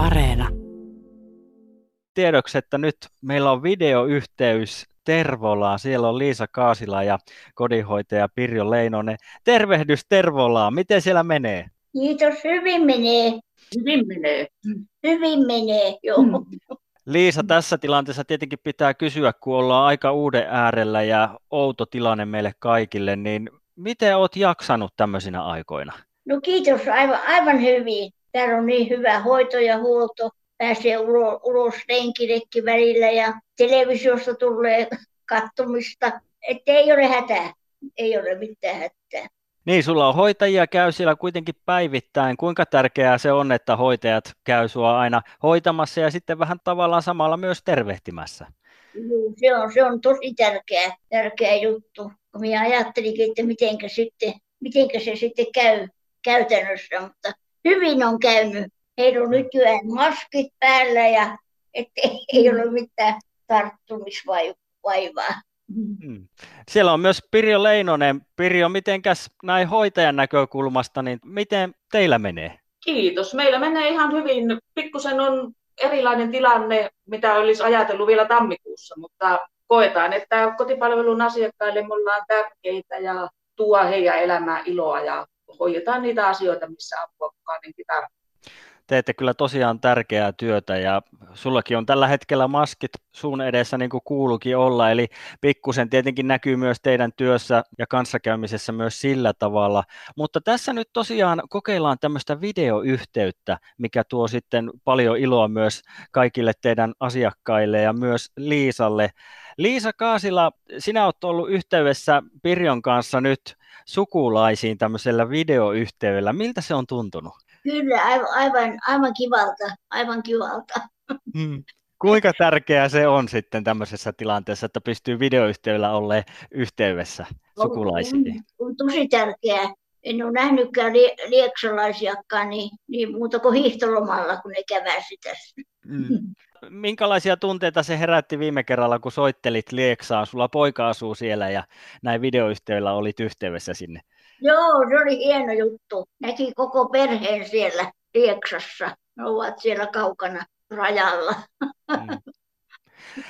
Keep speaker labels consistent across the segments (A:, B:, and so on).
A: Areena.
B: Tiedoksi, että nyt meillä on videoyhteys Tervolaan. Siellä on Liisa Kaasila ja kodinhoitaja Pirjo Leinonen. Tervehdys Tervolaan. Miten siellä menee?
C: Kiitos, hyvin menee.
D: Hyvin menee.
C: Hyvin menee, joo.
D: Mm.
B: Liisa, tässä tilanteessa tietenkin pitää kysyä, kun ollaan aika uuden äärellä ja outo tilanne meille kaikille, niin miten oot jaksanut tämmöisinä aikoina?
C: No kiitos, aivan, aivan hyvin. Täällä on niin hyvä hoito ja huolto. Pääsee ulos, ulos lenkillekin välillä ja televisiosta tulee kattomista. Että ei ole hätää. Ei ole mitään hätää.
B: Niin, sulla on hoitajia, käy siellä kuitenkin päivittäin. Kuinka tärkeää se on, että hoitajat käy sua aina hoitamassa ja sitten vähän tavallaan samalla myös tervehtimässä?
C: Juu, Se on, se on tosi tärkeä, tärkeä juttu. Kun minä ajattelinkin, että mitenkä, sitten, mitenkä se sitten käy käytännössä, mutta hyvin on käynyt. Heillä on nykyään maskit päällä ja ettei ei ole mitään tarttumisvaivaa.
B: Hmm. Siellä on myös Pirjo Leinonen. Pirjo, mitenkäs näin hoitajan näkökulmasta, niin miten teillä menee?
D: Kiitos. Meillä menee ihan hyvin. Pikkusen on erilainen tilanne, mitä olisi ajatellut vielä tammikuussa, mutta koetaan, että kotipalvelun asiakkaille me ollaan tärkeitä ja tuo heidän elämään iloa ja hoidetaan niitä asioita, missä apua kukaanenkin tarvitsee.
B: Teette kyllä tosiaan tärkeää työtä ja sullakin on tällä hetkellä maskit suun edessä niin kuin kuuluukin olla, eli pikkusen tietenkin näkyy myös teidän työssä ja kanssakäymisessä myös sillä tavalla. Mutta tässä nyt tosiaan kokeillaan tämmöistä videoyhteyttä, mikä tuo sitten paljon iloa myös kaikille teidän asiakkaille ja myös Liisalle. Liisa Kaasila, sinä olet ollut yhteydessä Pirjon kanssa nyt sukulaisiin tämmöisellä videoyhteydellä. Miltä se on tuntunut?
C: Kyllä, aivan, aivan, kivalta, aivan kivalta.
B: Hmm. Kuinka tärkeää se on sitten tämmöisessä tilanteessa, että pystyy videoyhteydellä olleen yhteydessä sukulaisiin?
C: On, on tosi tärkeää. En ole nähnytkään lie, lieksalaisiakaan niin, niin muuta kuin hiihtolomalla, kun ne käväsi tässä.
B: Mm. Minkälaisia tunteita se herätti viime kerralla, kun soittelit Lieksaan? Sulla poika asuu siellä ja näin videoyhteydellä olit yhteydessä sinne.
C: Joo, se oli hieno juttu. Näki koko perheen siellä Lieksassa. Ne ovat siellä kaukana rajalla.
B: Mm.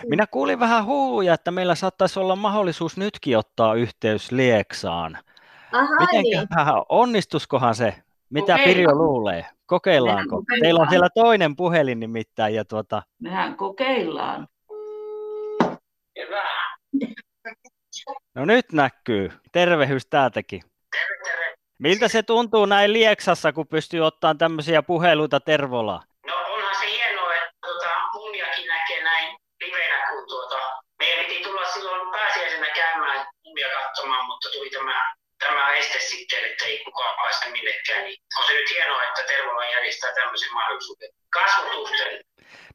B: Minä kuulin vähän huuja, että meillä saattaisi olla mahdollisuus nytkin ottaa yhteys Lieksaan.
C: Aha,
B: Miten
C: niin.
B: onnistuskohan se? Mitä. Pirjo luulee? Kokeillaanko?
D: kokeillaan.
B: Teillä on siellä toinen puhelin nimittäin. Ja tuota,
D: Mehän kokeillaan.
B: no nyt näkyy. Tervehys täältäkin. Miltä se tuntuu näin Lieksassa, kun pystyy ottamaan tämmöisiä puheluita Tervolaan?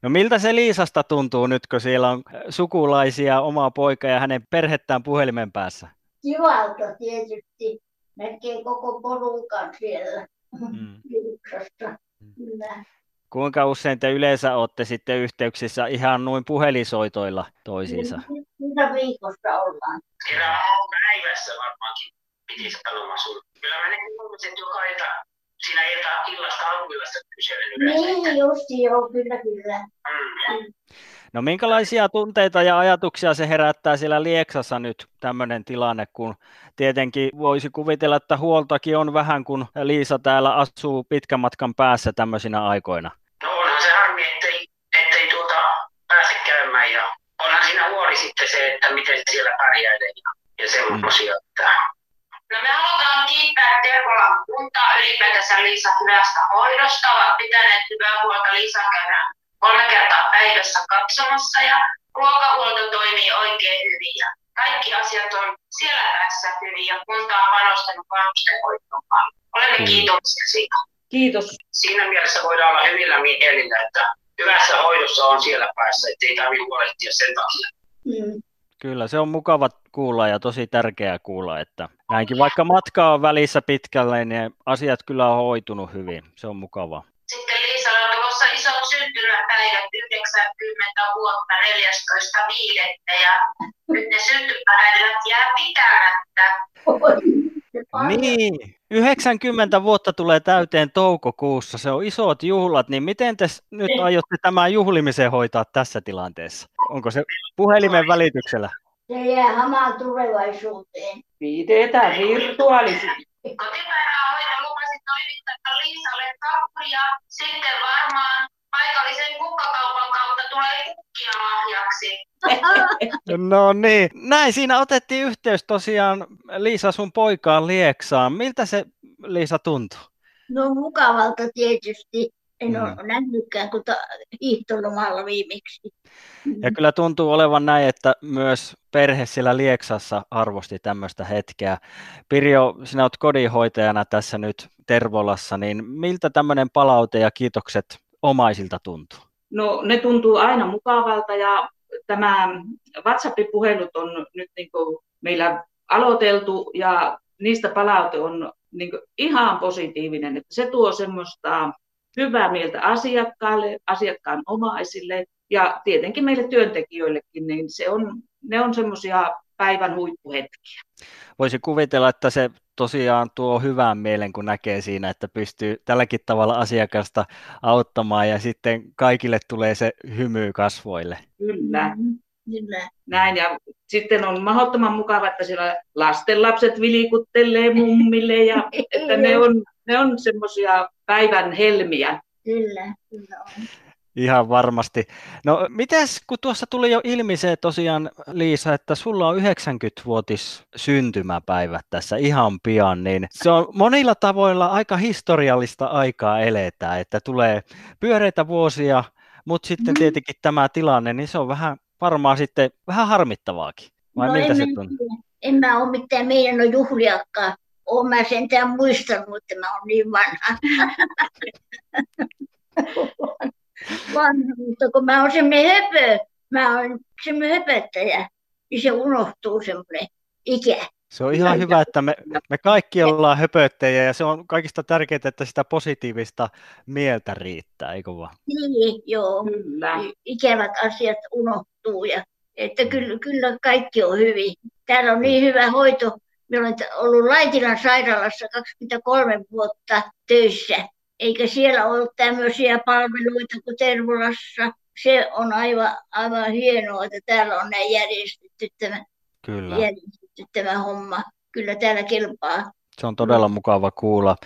E: No
B: miltä se Liisasta tuntuu nyt, kun siellä on sukulaisia, oma poika ja hänen perhettään puhelimen päässä?
C: Kivalta tietysti. Näkee koko porukan siellä
B: Mm.
C: Kyllä.
B: Kuinka usein te yleensä olette sitten yhteyksissä ihan noin puhelinsoitoilla toisiinsa?
C: Mitä viikossa ollaan?
E: Kerran päivässä varmaankin piti sanoa sun. Kyllä mä ne joka ilta, siinä ilta, illasta alkuillasta kyselen yleensä. että-
C: Niin, justi joo, kyllä, kyllä.
E: Mm.
B: No minkälaisia tunteita ja ajatuksia se herättää siellä Lieksassa nyt tämmöinen tilanne, kun tietenkin voisi kuvitella, että huoltakin on vähän, kun Liisa täällä asuu pitkän matkan päässä tämmöisinä aikoina.
E: No onhan se harmi, ettei, ettei tuota pääse käymään ja onhan siinä huoli sitten se, että miten siellä pärjäilee ja, ja semmoisia. Että...
F: kuntaa ylipäätänsä Liisa hyvästä hoidosta. Ovat pitäneet hyvää huolta Liisa käydään kolme kertaa päivässä katsomassa ja ruokahuolto toimii oikein hyvin. Ja kaikki asiat on siellä päässä hyvin ja kunta on panostanut vanhustenhoitoon paljon. Olemme
B: Kyllä.
F: kiitollisia siitä.
D: Kiitos.
E: Siinä mielessä voidaan olla hyvillä mielillä, että hyvässä hoidossa on siellä päässä, ettei tarvitse huolehtia sen takia.
C: Mm.
B: Kyllä, se on mukava kuulla ja tosi tärkeää kuulla, että näinkin vaikka matka on välissä pitkälle, niin asiat kyllä on hoitunut hyvin. Se on mukavaa.
F: Sitten Liisalla on tulossa isot syntymäpäivät, 90 vuotta 14.5. ja nyt ne syntymäpäivät jää pitämättä.
B: Niin, 90 vuotta tulee täyteen toukokuussa, se on isot juhlat, niin miten te nyt aiotte tämän juhlimisen hoitaa tässä tilanteessa? Onko se puhelimen välityksellä?
C: Se jää hamaan tulevaisuuteen.
D: Pidetään virtuaalisesti.
F: Kotipäivähoito lupasi toimittaa Liisalle kakkuja, sitten varmaan paikallisen kukkakaupan kautta tulee kukkia lahjaksi.
B: No niin, näin siinä otettiin yhteys tosiaan Liisa sun poikaan Lieksaan. Miltä se Liisa tuntuu?
C: No mukavalta tietysti. En
B: Mm.
C: ole nähnytkään kuin ta- hiihtolomalla viimeksi.
B: Ja kyllä tuntuu olevan näin, että myös perhe siellä Lieksassa arvosti tämmöistä hetkeä. Pirjo, sinä olet kodinhoitajana tässä nyt Tervolassa, niin miltä tämmöinen palaute ja kiitokset omaisilta tuntuu?
D: No ne tuntuu aina mukavalta ja tämä WhatsApp-puhelut on nyt niin kuin meillä aloiteltu ja niistä palaute on niin kuin ihan positiivinen, että se tuo semmoista hyvää mieltä asiakkaalle, asiakkaan omaisille ja tietenkin meille työntekijöillekin, niin se on, ne on semmoisia päivän huippuhetkiä.
B: Voisi kuvitella, että se tosiaan tuo hyvän mielen, kun näkee siinä, että pystyy tälläkin tavalla asiakasta auttamaan ja sitten kaikille tulee se hymy kasvoille.
D: Kyllä.
C: Mm, Kyllä.
D: Näin, ja sitten on mahdottoman mukava, että siellä lastenlapset vilikuttelee mummille, ja että ne on, ne on semmoisia päivän helmiä.
C: Kyllä, kyllä on.
B: Ihan varmasti. No mites, kun tuossa tuli jo ilmi se tosiaan, Liisa, että sulla on 90-vuotis syntymäpäivä tässä ihan pian, niin se on monilla tavoilla aika historiallista aikaa eletään, että tulee pyöreitä vuosia, mutta sitten
C: Mm.
B: tietenkin tämä tilanne, niin se on vähän varmaan sitten vähän harmittavaakin. Vai
C: no
B: miltä
C: en,
B: se
C: mä
B: tuntuu?
C: en mä ole mitään meidän on juhliakaan. Olen mä sentään muistanut, että mä olen niin vanha. vanha, mutta kun mä oon semmoinen höpö, mä oon semmoinen höpöttäjä, niin se unohtuu semmoinen ikä.
B: Se on ihan hyvä, että me, me kaikki ollaan höpöttäjiä ja se on kaikista tärkeintä, että sitä positiivista mieltä riittää, eikö vaan?
C: Niin, joo.
D: Kyllä.
C: Ikävät asiat unohtuu ja että kyllä, kyllä kaikki on hyvin. Täällä on niin hyvä hoito. Minä olen ollut Laitilan sairaalassa 23 vuotta töissä, eikä siellä ollut tämmöisiä palveluita kuin Tervolassa. Se on aivan, aivan hienoa, että täällä on näin järjestetty tämä,
B: Kyllä.
C: järjestetty tämä homma. Kyllä täällä kelpaa.
B: Se on todella mukava kuulla.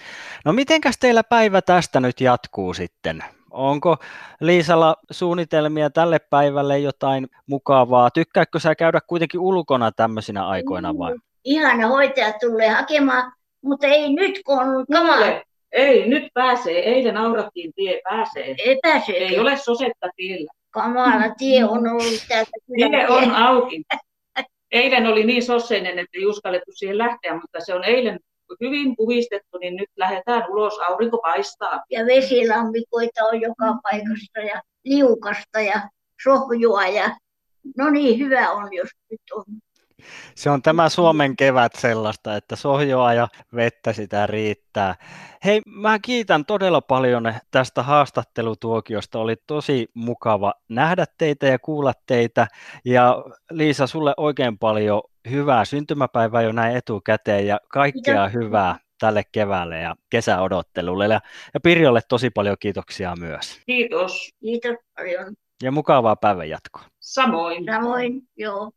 B: No mitenkäs teillä päivä tästä nyt jatkuu sitten? Onko Liisalla suunnitelmia tälle päivälle jotain mukavaa? Tykkääkö sä käydä kuitenkin ulkona tämmöisinä aikoina vai?
C: Ihana hoitaja tulee hakemaan, mutta ei nyt, kun on kamala.
D: Ei, nyt pääsee. Eilen aurattiin tie, pääsee.
C: Epäsy.
D: Ei ole sosetta tiellä.
C: Kamala tie on ollut täältä
D: Tie on auki. Eilen oli niin sosseinen, että ei uskallettu siihen lähteä, mutta se on eilen hyvin puhistettu, niin nyt lähdetään ulos, aurinko paistaa.
C: Ja vesilammikoita on joka paikasta ja liukasta ja sohjua ja no niin, hyvä on, jos nyt on.
B: Se on tämä Suomen kevät sellaista, että sohjoa ja vettä sitä riittää. Hei, mä kiitän todella paljon tästä haastattelutuokiosta. Oli tosi mukava nähdä teitä ja kuulla teitä. Ja Liisa, sulle oikein paljon hyvää syntymäpäivää jo näin etukäteen ja kaikkea
C: Kiitos.
B: hyvää tälle keväälle ja kesäodottelulle. Ja, ja Pirjolle tosi paljon kiitoksia myös.
D: Kiitos.
C: Kiitos paljon.
B: Ja mukavaa päivänjatkoa.
D: Samoin.
C: Samoin, joo.